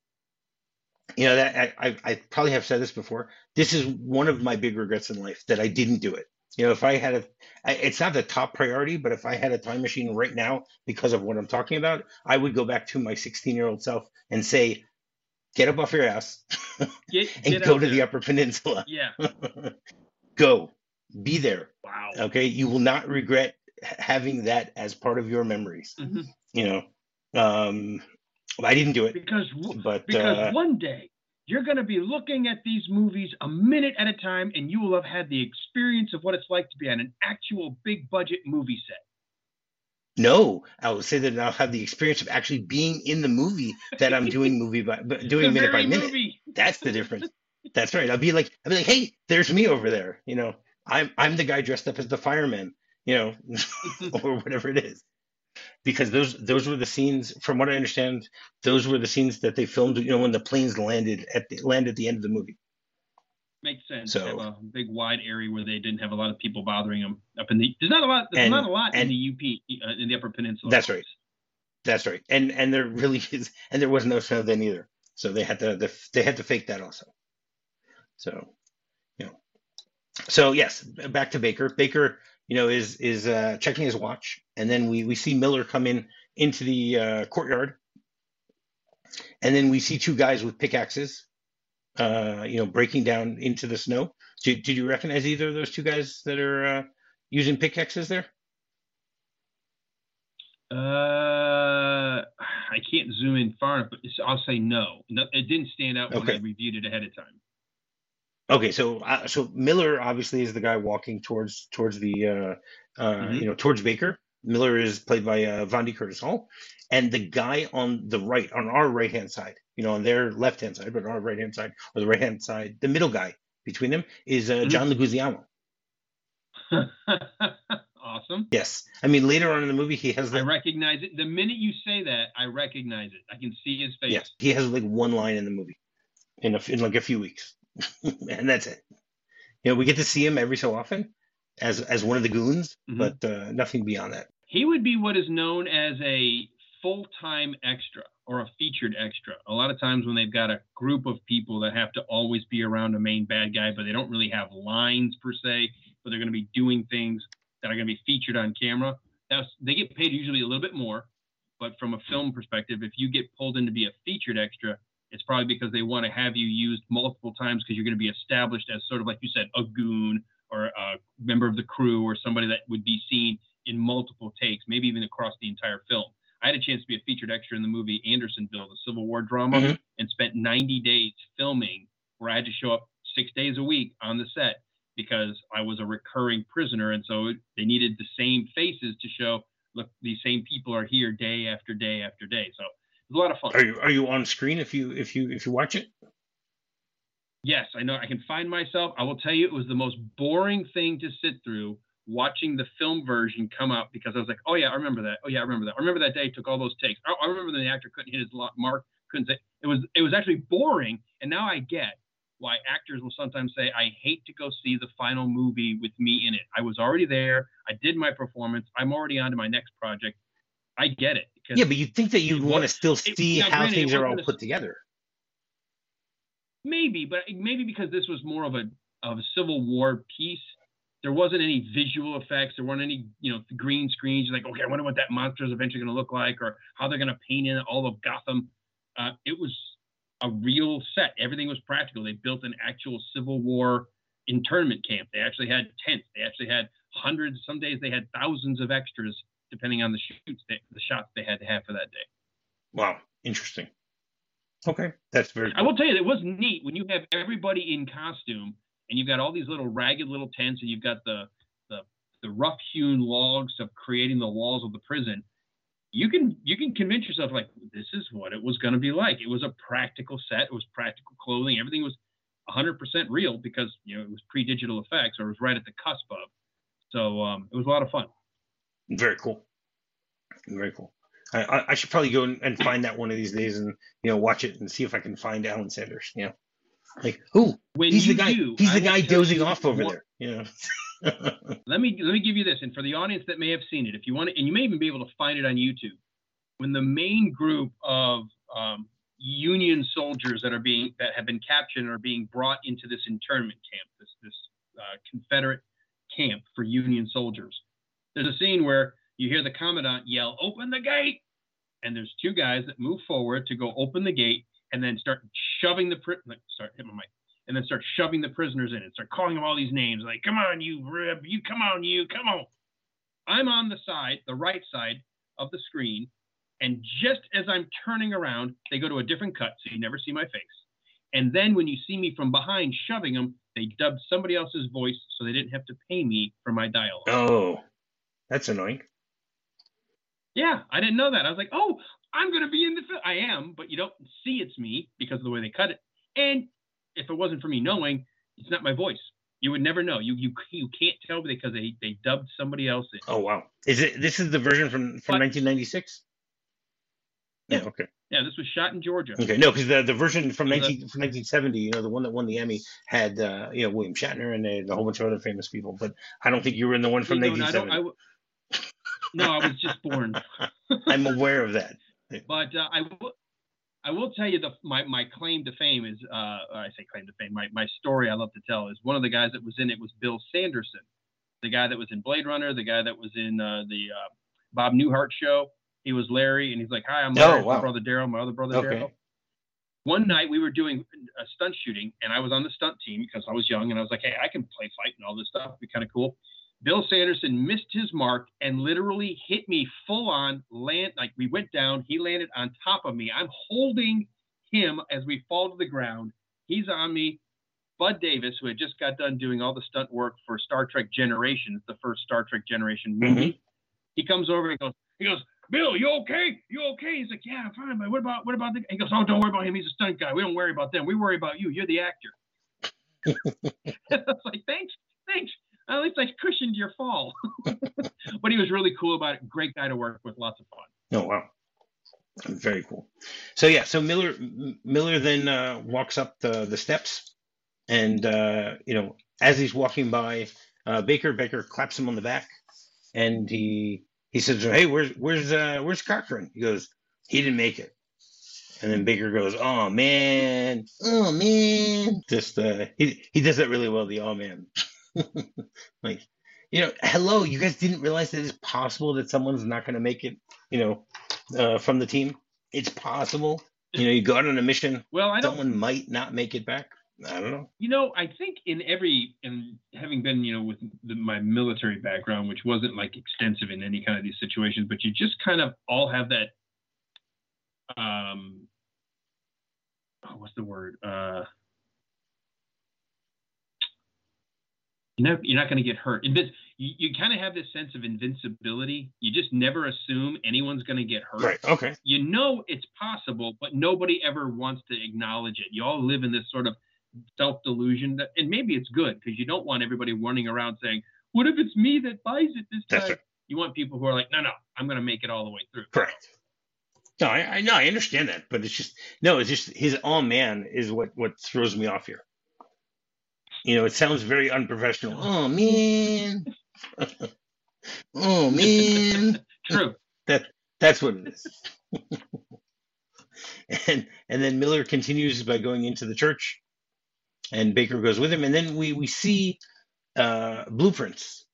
you know that I, I probably have said this before. This is one of my big regrets in life that I didn't do it. You know, if I had a, it's not the top priority, but if I had a time machine right now because of what I'm talking about, I would go back to my 16 year old self and say, "Get up off your ass Get, and get go to the. Upper Peninsula. Yeah. go, be there. Wow. Okay, you will not regret having that as part of your memories. Mhm. You know, um, I didn't do it, Because but because uh, one day you're going to be looking at these movies a minute at a time, and you will have had the experience of what it's like to be on an actual big budget movie set. no, I would say that I'll have the experience of actually being in the movie that I'm doing movie by doing minute by minute. movie. That's the difference. That's right. I'll be like, I'll be like, hey, there's me over there. You know, I'm I'm the guy dressed up as the fireman. You know, or whatever it is. Because those those were the scenes, from what I understand, those were the scenes that they filmed. You know, when the planes landed at the land at the end of the movie. Makes sense. So- have a big wide area where they didn't have a lot of people bothering them up in the. There's not a lot. There's And- not a lot in the UP uh, in the Upper Peninsula. That's right. That's right. And and there really is, and there was no snow then either. So they had to they had to fake that also. So, you know, so yes, back to Baker. Baker, you know, is is uh, checking his watch, and then we we see Miller come in into the uh, courtyard, and then we see two guys with pickaxes, uh, you know, breaking down into the snow. Did, did you recognize either of those two guys that are uh, using pickaxes there? Uh, I can't zoom in far enough, but I'll say no. no it didn't stand out when. I reviewed it ahead of time. Okay, so uh, so Miller obviously is the guy walking towards towards the uh, uh, mm-hmm. you know towards Baker. Miller is played by uh, Vondie Curtis Hall, and the guy on the right, on our right hand side, you know, on their left hand side, but on our right hand side or the right hand side, the middle guy between them is uh, mm-hmm. John Leguizamo. awesome. Yes, I mean later on in the movie he has. The, I recognize it. The minute you say that, I recognize it. I can see his face. Yes, he has like one line in the movie, in a, in like a few weeks, and that's it. You know, we get to see him every so often as as one of the goons, mm-hmm. but uh, nothing beyond that. He would be what is known as a full time extra or a featured extra. A lot of times when they've got a group of people that have to always be around a main bad guy, but they don't really have lines per se, but they're going to be doing things that are going to be featured on camera. That's, they get paid usually a little bit more, but from a film perspective, if you get pulled in to be a featured extra, it's probably because they want to have you used multiple times because you're going to be established as sort of like you said, a goon or a member of the crew or somebody that would be seen in multiple takes, maybe even across the entire film. I had a chance to be a featured extra in the movie Andersonville, the Civil War drama, mm-hmm. and spent 90 days filming where I had to show up six days a week on the set because I was a recurring prisoner. And so they needed the same faces to show, look, these same people are here day after day after day. So it was a lot of fun. Are you, are you on screen if you, if you, if you watch it? Yes, I know I can find myself. I will tell you, it was the most boring thing to sit through watching the film version come out because I was like, oh yeah, I remember that. Oh yeah, I remember that. I remember that day took all those takes. I, I remember the actor couldn't hit his mark, couldn't say it was it was actually boring. And now I get why actors will sometimes say, I hate to go see the final movie with me in it. I was already there. I did my performance. I'm already on to my next project. I get it. Yeah, but you'd think that you'd want to still see it, how granted, things are all put together. Maybe, but maybe because this was more of a of a Civil War piece there wasn't any visual effects. There weren't any, you know, green screens. You're like, okay, I wonder what that monster is eventually going to look like, or how they're going to paint in all of Gotham. Uh, it was a real set. Everything was practical. They built an actual Civil War internment camp. They actually had tents. They actually had hundreds. Some days they had thousands of extras, depending on the shoots, they, the shots they had to have for that day. Wow, interesting. Okay, that's very. Cool. I will tell you, it was neat when you have everybody in costume and you've got all these little ragged little tents, and you've got the the, the rough hewn logs of creating the walls of the prison. You can you can convince yourself like this is what it was going to be like. It was a practical set. It was practical clothing. Everything was 100% real because you know it was pre-digital effects or it was right at the cusp of. So um, it was a lot of fun. Very cool. Very cool. I, I should probably go and find that one of these days and you know watch it and see if I can find Alan Sanders. Know. Like, who? When he's the guy. Do, he's I the guy dozing off over there. Yeah. let me let me give you this, and for the audience that may have seen it, if you want to, and you may even be able to find it on YouTube. When the main group of um, Union soldiers that are being that have been captured and are being brought into this internment camp, this this uh, Confederate camp for Union soldiers. There's a scene where you hear the commandant yell, "Open the gate!" and there's two guys that move forward to go open the gate, and then start shoving the pri- start hit my mic, and then start shoving the prisoners in and start calling them all these names like, "Come on, you rib, you come on, you come on." I'm on the side, the right side of the screen, and just as I'm turning around, they go to a different cut, so you never see my face. And then when you see me from behind shoving them, they dubbed somebody else's voice, so they didn't have to pay me for my dialogue. Oh, that's annoying. Yeah, I didn't know that. I was like, oh, I'm going to be in the film. I am, but you don't see it's me because of the way they cut it. And if it wasn't for me knowing, it's not my voice. You would never know. You you you can't tell because they they dubbed somebody else in. Oh wow! Is it this is the version from from 1996? Yeah. Oh, okay. Yeah, this was shot in Georgia. Okay, no, because the, the version from 19 from 1970, you know, the one that won the Emmy had uh, you know William Shatner and a, a whole bunch of other famous people. But I don't think you were in the one from 1970. no, I was just born. I'm aware of that. But uh, I, w- I will tell you the my my claim to fame is uh, I say claim to fame. My my story I love to tell is one of the guys that was in it was Bill Sanderson, the guy that was in Blade Runner, the guy that was in uh, the uh, Bob Newhart show. He was Larry, and he's like, "Hi, I'm Larry, oh, wow. my brother Daryl, my other brother okay. Daryl." One night we were doing a stunt shooting, and I was on the stunt team because I was young, and I was like, "Hey, I can play fight and all this stuff. It'd be kind of cool." Bill Sanderson missed his mark and literally hit me full on land. Like we went down, he landed on top of me. I'm holding him as we fall to the ground. He's on me. Bud Davis, who had just got done doing all the stunt work for Star Trek Generations, the first Star Trek Generation movie, mm-hmm. he comes over and goes, he goes, Bill, you okay? You okay? He's like, yeah, I'm fine. But what about what about the? He goes, oh, don't worry about him. He's a stunt guy. We don't worry about them. We worry about you. You're the actor. I was like, thanks, thanks. At least I cushioned your fall. but he was really cool about it. Great guy to work with. Lots of fun. Oh wow. Very cool. So yeah, so Miller Miller then uh, walks up the the steps, and uh, you know as he's walking by uh, Baker, Baker claps him on the back, and he he says, "Hey, where's where's uh, where's Cochrane?" He goes, "He didn't make it." And then Baker goes, "Oh man, oh man." Just uh, he he does that really well. The oh man. like, you know, hello, you guys didn't realize that it's possible that someone's not going to make it, you know, uh, from the team. It's possible. You know, you go out on a mission. Well, I don't. Someone might not make it back. I don't know. You know, I think in every, and having been, you know, with the, my military background, which wasn't like extensive in any kind of these situations, but you just kind of all have that. Um, oh, what's the word? Uh, you're not, you're not going to get hurt. you, you kind of have this sense of invincibility. You just never assume anyone's going to get hurt. Right. Okay. You know it's possible, but nobody ever wants to acknowledge it. You all live in this sort of self delusion, that, and maybe it's good because you don't want everybody running around saying, "What if it's me that buys it this time?" Right. You want people who are like, "No, no, I'm going to make it all the way through." Correct. No, I, I know I understand that, but it's just no, it's just his all man is what what throws me off here. You know, it sounds very unprofessional. Oh man. oh man. True. That that's what it is. and and then Miller continues by going into the church, and Baker goes with him, and then we we see uh, blueprints,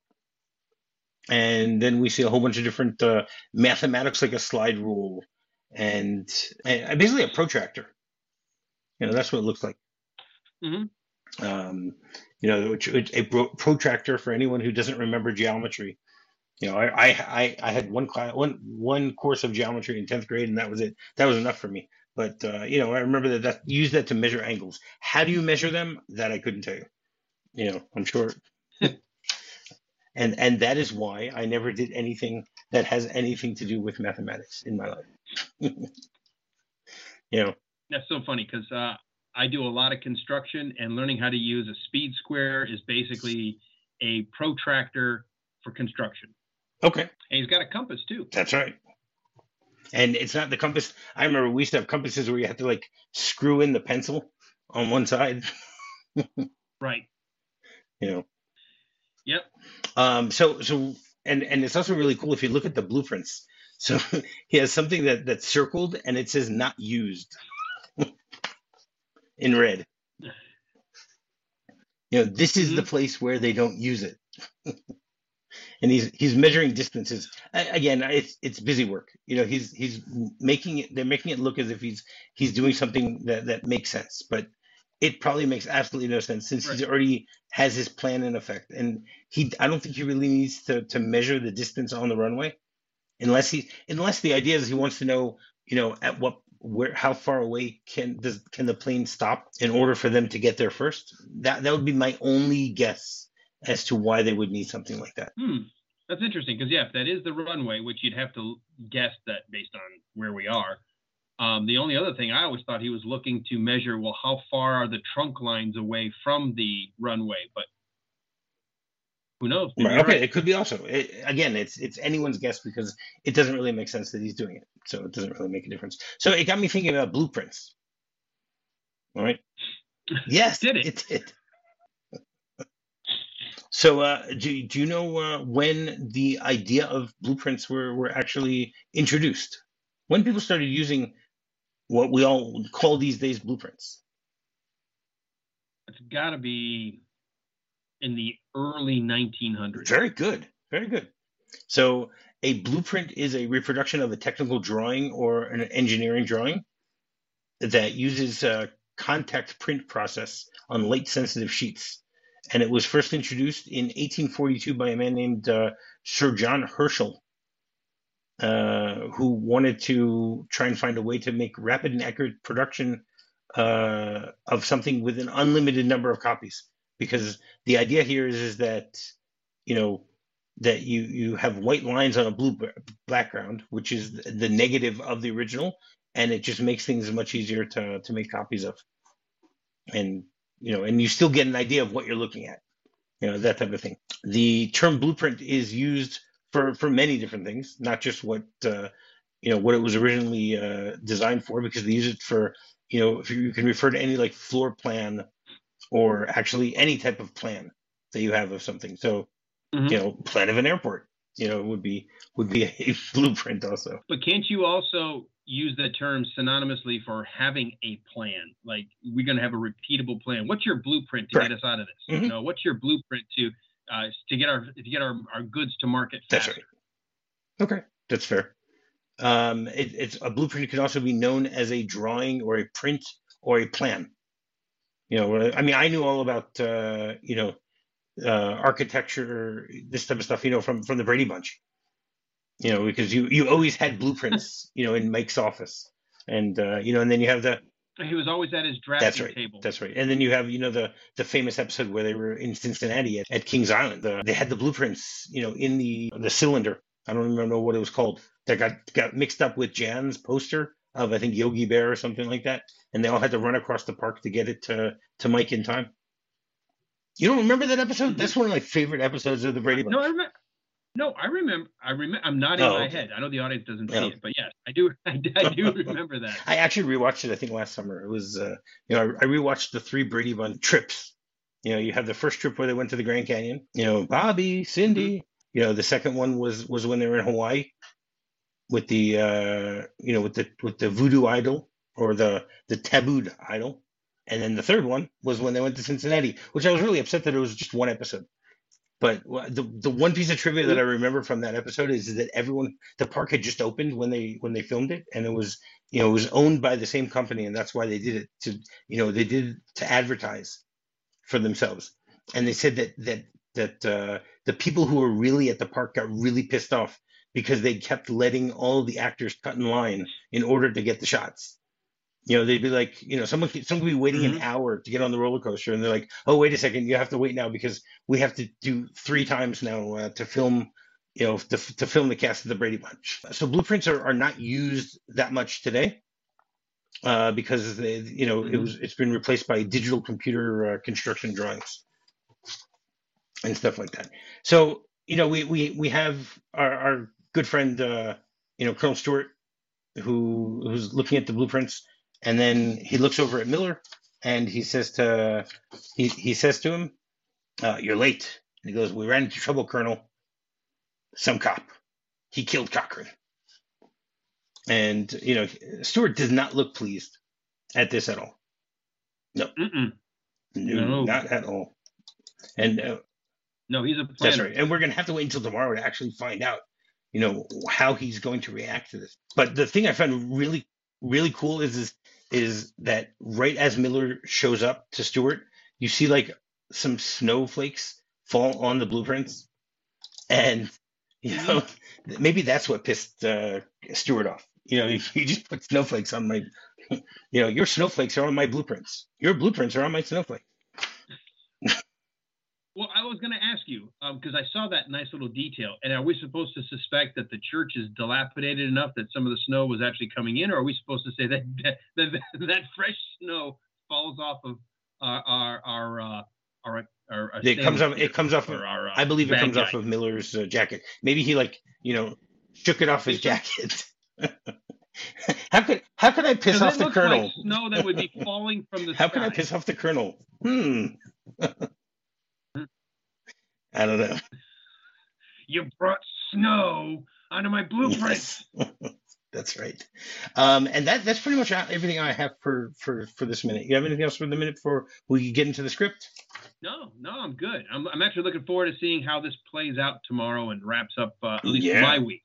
and then we see a whole bunch of different uh, mathematics, like a slide rule, and, and basically a protractor. You know, that's what it looks like. Mm-hmm. Um, you know, a protractor for anyone who doesn't remember geometry. You know, I I, I had one class, one one course of geometry in tenth grade, and that was it. That was enough for me. But uh, you know, I remember that that use that to measure angles. How do you measure them? That I couldn't tell you. You know, I'm sure. and and that is why I never did anything that has anything to do with mathematics in my life. you know. That's so funny because uh, I do a lot of construction, and learning how to use a speed square is basically a protractor for construction. Okay. And he's got a compass too. That's right. And it's not the compass. I remember we used to have compasses where you had to like screw in the pencil on one side. right. You know. Yep. Um. So so and and it's also really cool if you look at the blueprints. So he has something that that's circled and it says not used in red. You know, this is mm-hmm. the place where they don't use it. and he's he's measuring distances. Again, it's it's busy work. You know, he's he's making it. They're making it look as if he's he's doing something that that makes sense, but it probably makes absolutely no sense since right. he's already has his plan in effect. And he, I don't think he really needs to to measure the distance on the runway, unless he unless the idea is he wants to know, you know, at what where how far away can does can the plane stop in order for them to get there first? That that would be my only guess as to why they would need something like that. Hmm. That's interesting because yeah, if that is the runway, which you'd have to guess that based on where we are. Um, the only other thing I always thought he was looking to measure, well, how far are the trunk lines away from the runway? But who knows? Right, okay, right. it could be also. It, again, it's it's anyone's guess because it doesn't really make sense that he's doing it, so it doesn't really make a difference. So it got me thinking about blueprints. All right. Yes, did it? It did. so, uh, do do you know uh, when the idea of blueprints were were actually introduced? When people started using what we all call these days blueprints? It's got to be in the early 1900s. Very good. Very good. So a blueprint is a reproduction of a technical drawing or an engineering drawing that uses a contact print process on light sensitive sheets. And it was first introduced in 1842 by a man named uh, Sir John Herschel, uh, who wanted to try and find a way to make rapid and accurate production uh, of something with an unlimited number of copies. Because the idea here is, is that, you know, that you you have white lines on a blue background, which is the negative of the original, and it just makes things much easier to to make copies of. And you know, and you still get an idea of what you're looking at, you know, that type of thing. The term blueprint is used for for many different things, not just what uh, you know what it was originally uh, designed for, because they use it for you know if you can refer to any like floor plan or actually any type of plan that you have of something. So mm-hmm. you know, plan of an airport, you know, would be would be a blueprint also. But can't you also use that term synonymously for having a plan? Like we're going to have a repeatable plan. What's your blueprint to Correct. get us out of this? Mm-hmm. You know, what's your blueprint to uh, to get our to get our, our goods to market faster? That's right. Okay, that's fair. Um, it, it's a blueprint can also be known as a drawing or a print or a plan. You know, I mean, I knew all about uh, you know uh, architecture, this type of stuff, you know, from from the Brady Bunch. You know, because you you always had blueprints, you know, in Mike's office, and uh, you know, and then you have the. He was always at his drafting that's right, table. That's right. And then you have, you know, the the famous episode where they were in Cincinnati at, at Kings Island. The, they had the blueprints, you know, in the the cylinder. I don't even know what it was called. That got got mixed up with Jan's poster of I think Yogi Bear or something like that, and they all had to run across the park to get it to to Mike in time. You don't remember that episode? That's one of my favorite episodes of the Brady Bunch. No, I remember. No, I remember. I remember. I'm nodding oh, my okay. head. I know the audience doesn't see it, but yes, I do. I, I do remember that. I actually rewatched it. I think last summer. It was, uh, you know, I, I rewatched the three Brady Bunch trips. You know, you have the first trip where they went to the Grand Canyon. You know, Bobby, Cindy. Mm-hmm. You know, the second one was was when they were in Hawaii with the uh, you know with the with the voodoo idol or the the tabooed idol. And then the third one was when they went to Cincinnati, which I was really upset that it was just one episode. But the the one piece of trivia that I remember from that episode is that everyone the park had just opened when they when they filmed it, and it was you know it was owned by the same company, and that's why they did it to you know they did to advertise for themselves. And they said that that that uh, the people who were really at the park got really pissed off because they kept letting all the actors cut in line in order to get the shots. You know, they'd be like, you know, someone someone could be waiting mm-hmm. an hour to get on the roller coaster, and they're like, "Oh, wait a second, you have to wait now because we have to do three times now uh, to film, you know, to, to film the cast of the Brady Bunch." So blueprints are, are not used that much today uh, because they, you know mm-hmm. it was it's been replaced by digital computer uh, construction drawings and stuff like that. So you know, we we we have our, our good friend, uh, you know, Colonel Stewart, who who's looking at the blueprints and then he looks over at Miller and he says to he, he says to him, uh, "You're late." And he goes, "We ran into trouble, Colonel. Some cop. He killed Cochrane." And you know, Stewart does not look pleased at this at all. No, no, no, not at all. And uh, no, he's a planner. That's right. And we're gonna have to wait until tomorrow to actually find out, you know, how he's going to react to this. But the thing I find really, really cool is is is that right as Miller shows up to Stewart, you see like some snowflakes fall on the blueprints, and you know maybe that's what pissed uh, Stewart off. You know, you just put snowflakes on my, you know, your snowflakes are on my blueprints. Your blueprints are on my snowflake. Well, I was going to ask you because um, I saw that nice little detail. And are we supposed to suspect that the church is dilapidated enough that some of the snow was actually coming in, or are we supposed to say that that, that, that fresh snow falls off of our our our, uh, our, our it comes off it comes off of, our, uh, I believe it comes guy. off of Miller's uh, jacket. Maybe he like you know shook it off his jacket. how could how could I piss off the colonel? Like snow that would be falling from the. how sky. can I piss off the colonel? Hmm. I don't know. You brought snow onto my blueprints. Yes. That's right. Um, and that that's pretty much everything I have for for for this minute. You have anything else for the minute before we get into the script? No, no, I'm good. I'm, I'm actually looking forward to seeing how this plays out tomorrow and wraps up uh, at least Yeah. my week.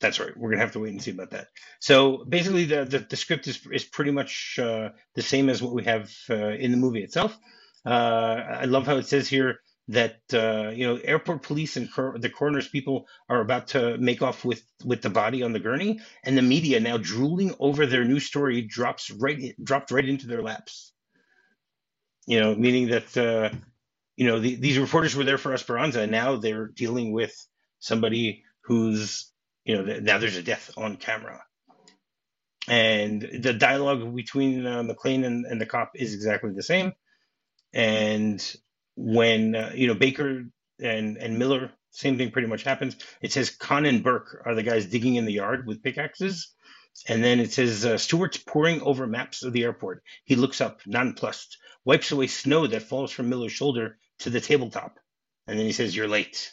That's right. We're gonna have to wait and see about that. So basically, the the, the script is is pretty much uh, the same as what we have uh, in the movie itself. Uh, I love how it says here that uh, you know airport police and cor- the coroner's people are about to make off with with the body on the gurney, and the media now drooling over their new story drops right dropped right into their laps. You know, meaning that uh, you know the, these reporters were there for Esperanza, and now they're dealing with somebody who's you know, now there's a death on camera. And the dialogue between uh, McClane and, and the cop is exactly the same. And when, uh, you know, Baker and, and Miller, same thing pretty much happens. It says Kahn and Burke are the guys digging in the yard with pickaxes. And then it says uh, Stewart's poring over maps of the airport. He looks up, nonplussed, wipes away snow that falls from Miller's shoulder to the tabletop. And then he says, You're late.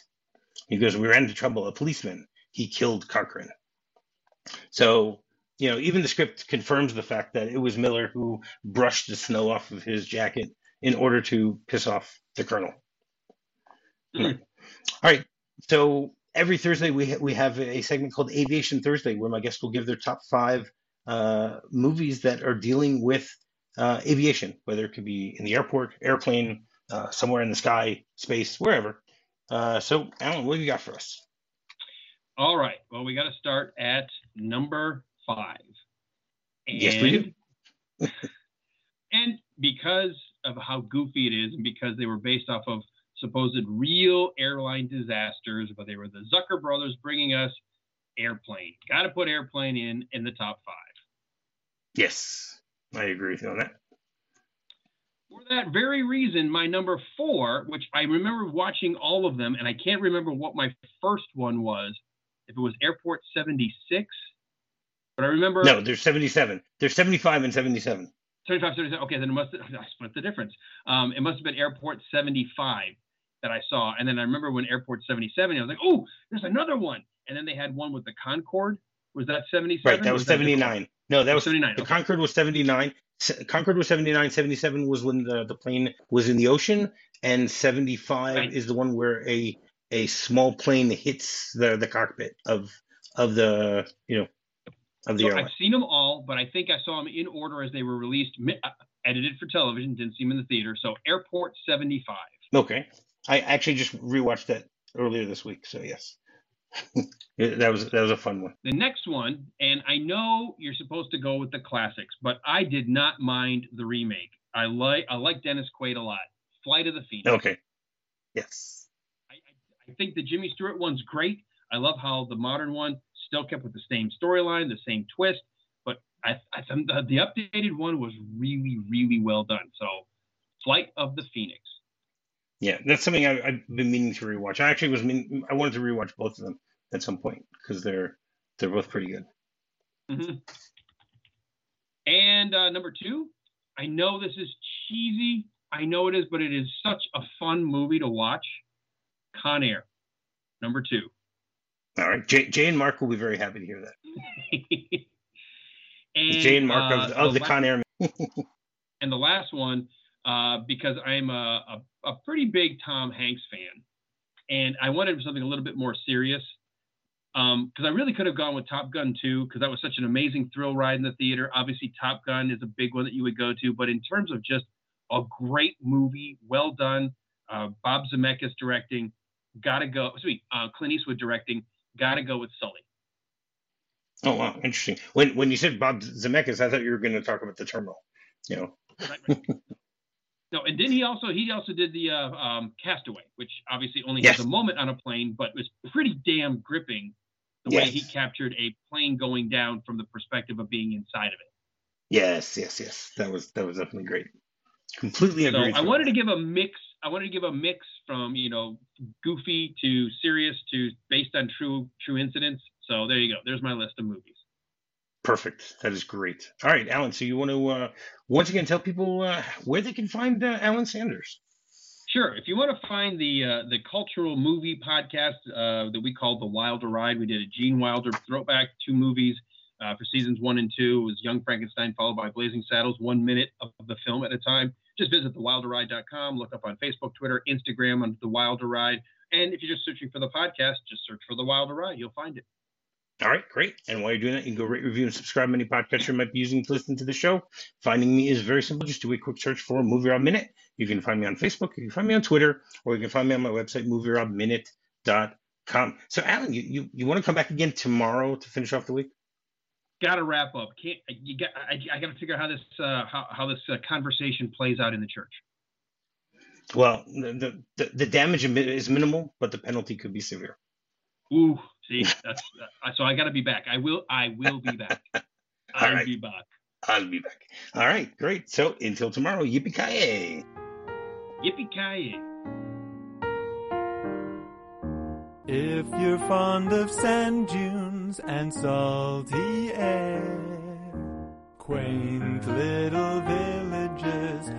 He goes, We ran into trouble. A policeman he killed Cochrane. So, you know, even the script confirms the fact that it was Miller who brushed the snow off of his jacket in order to piss off the colonel. Mhm. All right. So every Thursday we ha- we have a segment called Aviation Thursday, where my guests will give their top five uh, movies that are dealing with uh, aviation, whether it could be in the airport, airplane, uh, somewhere in the sky, space, wherever. Uh, so, Alan, what do you got for us? All right. Well, we got to start at number five. And, Yes, we do. and because of how goofy it is, and because they were based off of supposed real airline disasters, but they were the Zucker brothers bringing us airplane. Got to put airplane in in the top five. Yes, I agree with you on that. For that very reason, my number four, which I remember watching all of them, and I can't remember what my first one was, if it was Airport 76, but I remember No, there's 77. There's 75 and 77. 75, 77. Okay, then it must I split the difference. Um, it must have been Airport 75 that I saw, and then I remember when Airport 77, I was like, oh, there's another one, and then they had one with the Concorde. Was that 77? Right, that was different? 79. No, that was 79. the okay. Concorde was 79. S- Concorde was 79. 77 was when the, the plane was in the ocean, and 75 Right. is the one where a a small plane hits the the cockpit of of the you know of the So airline. I've seen them all, but I think I saw them in order as they were released, uh, edited for television. Didn't see them in the theater. So Airport 75. Okay, I actually just rewatched that earlier this week, so yes, that was that was a fun one. The next one, and I know you're supposed to go with the classics, but I did not mind the remake. I like I like Dennis Quaid a lot. Flight of the Phoenix. Okay, yes, I, I, I think the Jimmy Stewart one's great. I love how the modern one still kept with the same storyline, the same twist, but I, I think the, the updated one was really, really well done. So, Flight of the Phoenix. yeah, that's something I, I've been meaning to rewatch. I actually was mean I wanted to rewatch both of them at some point because they're they're both pretty good. hmm And uh, number two, I know this is cheesy. I know it is, but it is such a fun movie to watch. Con Air, number two. All right, Jay, Jay and Mark will be very happy to hear that. and, Jay and Mark uh, of, of the la- Con Air. and the last one, uh, because I'm a, a, a pretty big Tom Hanks fan, and I wanted something a little bit more serious. Because I really could have gone with Top Gun 2, because that was such an amazing thrill ride in the theater. Obviously, Top Gun is a big one that you would go to, but in terms of just a great movie, well done, uh, Bob Zemeckis directing, gotta go. Sweet, uh, Clint Eastwood directing, gotta go with Sully. Oh wow, interesting. When when you said Bob Zemeckis, I thought you were going to talk about the terminal. You know, Right, right. no, and then he also he also did the uh, um, Castaway, which obviously only Yes. has a moment on a plane, but was pretty damn gripping. The way he captured a plane going down from the perspective of being inside of it. yes, yes, yes. That was that was definitely great. Completely So agree. I wanted to give a mix. I wanted to give a mix from you know goofy to serious to based on true true incidents. So there you go. There's my list of movies. Perfect. That is great. All right, Alan. So you want to uh, once again tell people uh, where they can find uh, Alan Sanders? Sure. If you want to find the uh, the cultural movie podcast uh, that we called The Wilder Ride, we did a Gene Wilder throwback, two movies uh, for seasons one and two. It was Young Frankenstein followed by Blazing Saddles, one minute of the film at a time. Just visit thewilderride.com, look up on Facebook, Twitter, Instagram under The Wilder Ride. And if you're just searching for the podcast, just search for The Wilder Ride. You'll find it. All right, great. And while you're doing that, you can go rate, review, and subscribe any podcast you might be using to listen to the show. Finding me is very simple. Just do a quick search for Movie Rob Minute. You can find me on Facebook, you can find me on Twitter, or you can find me on my website, movierobminute.com. So, Alan, you, you, you want to come back again tomorrow to finish off the week? Got to wrap up. Can't you got? I, I got to figure out how this uh, how, how this uh, conversation plays out in the church. Well, the, the the damage is minimal, but the penalty could be severe. Ooh, see, that's uh, so I got to be back. I will. I will be back. I'll right. be back. I'll be back. All right, great. So until tomorrow, yippee ki yay! Yippee ki If you're fond of sand dunes and salty air, quaint little villages.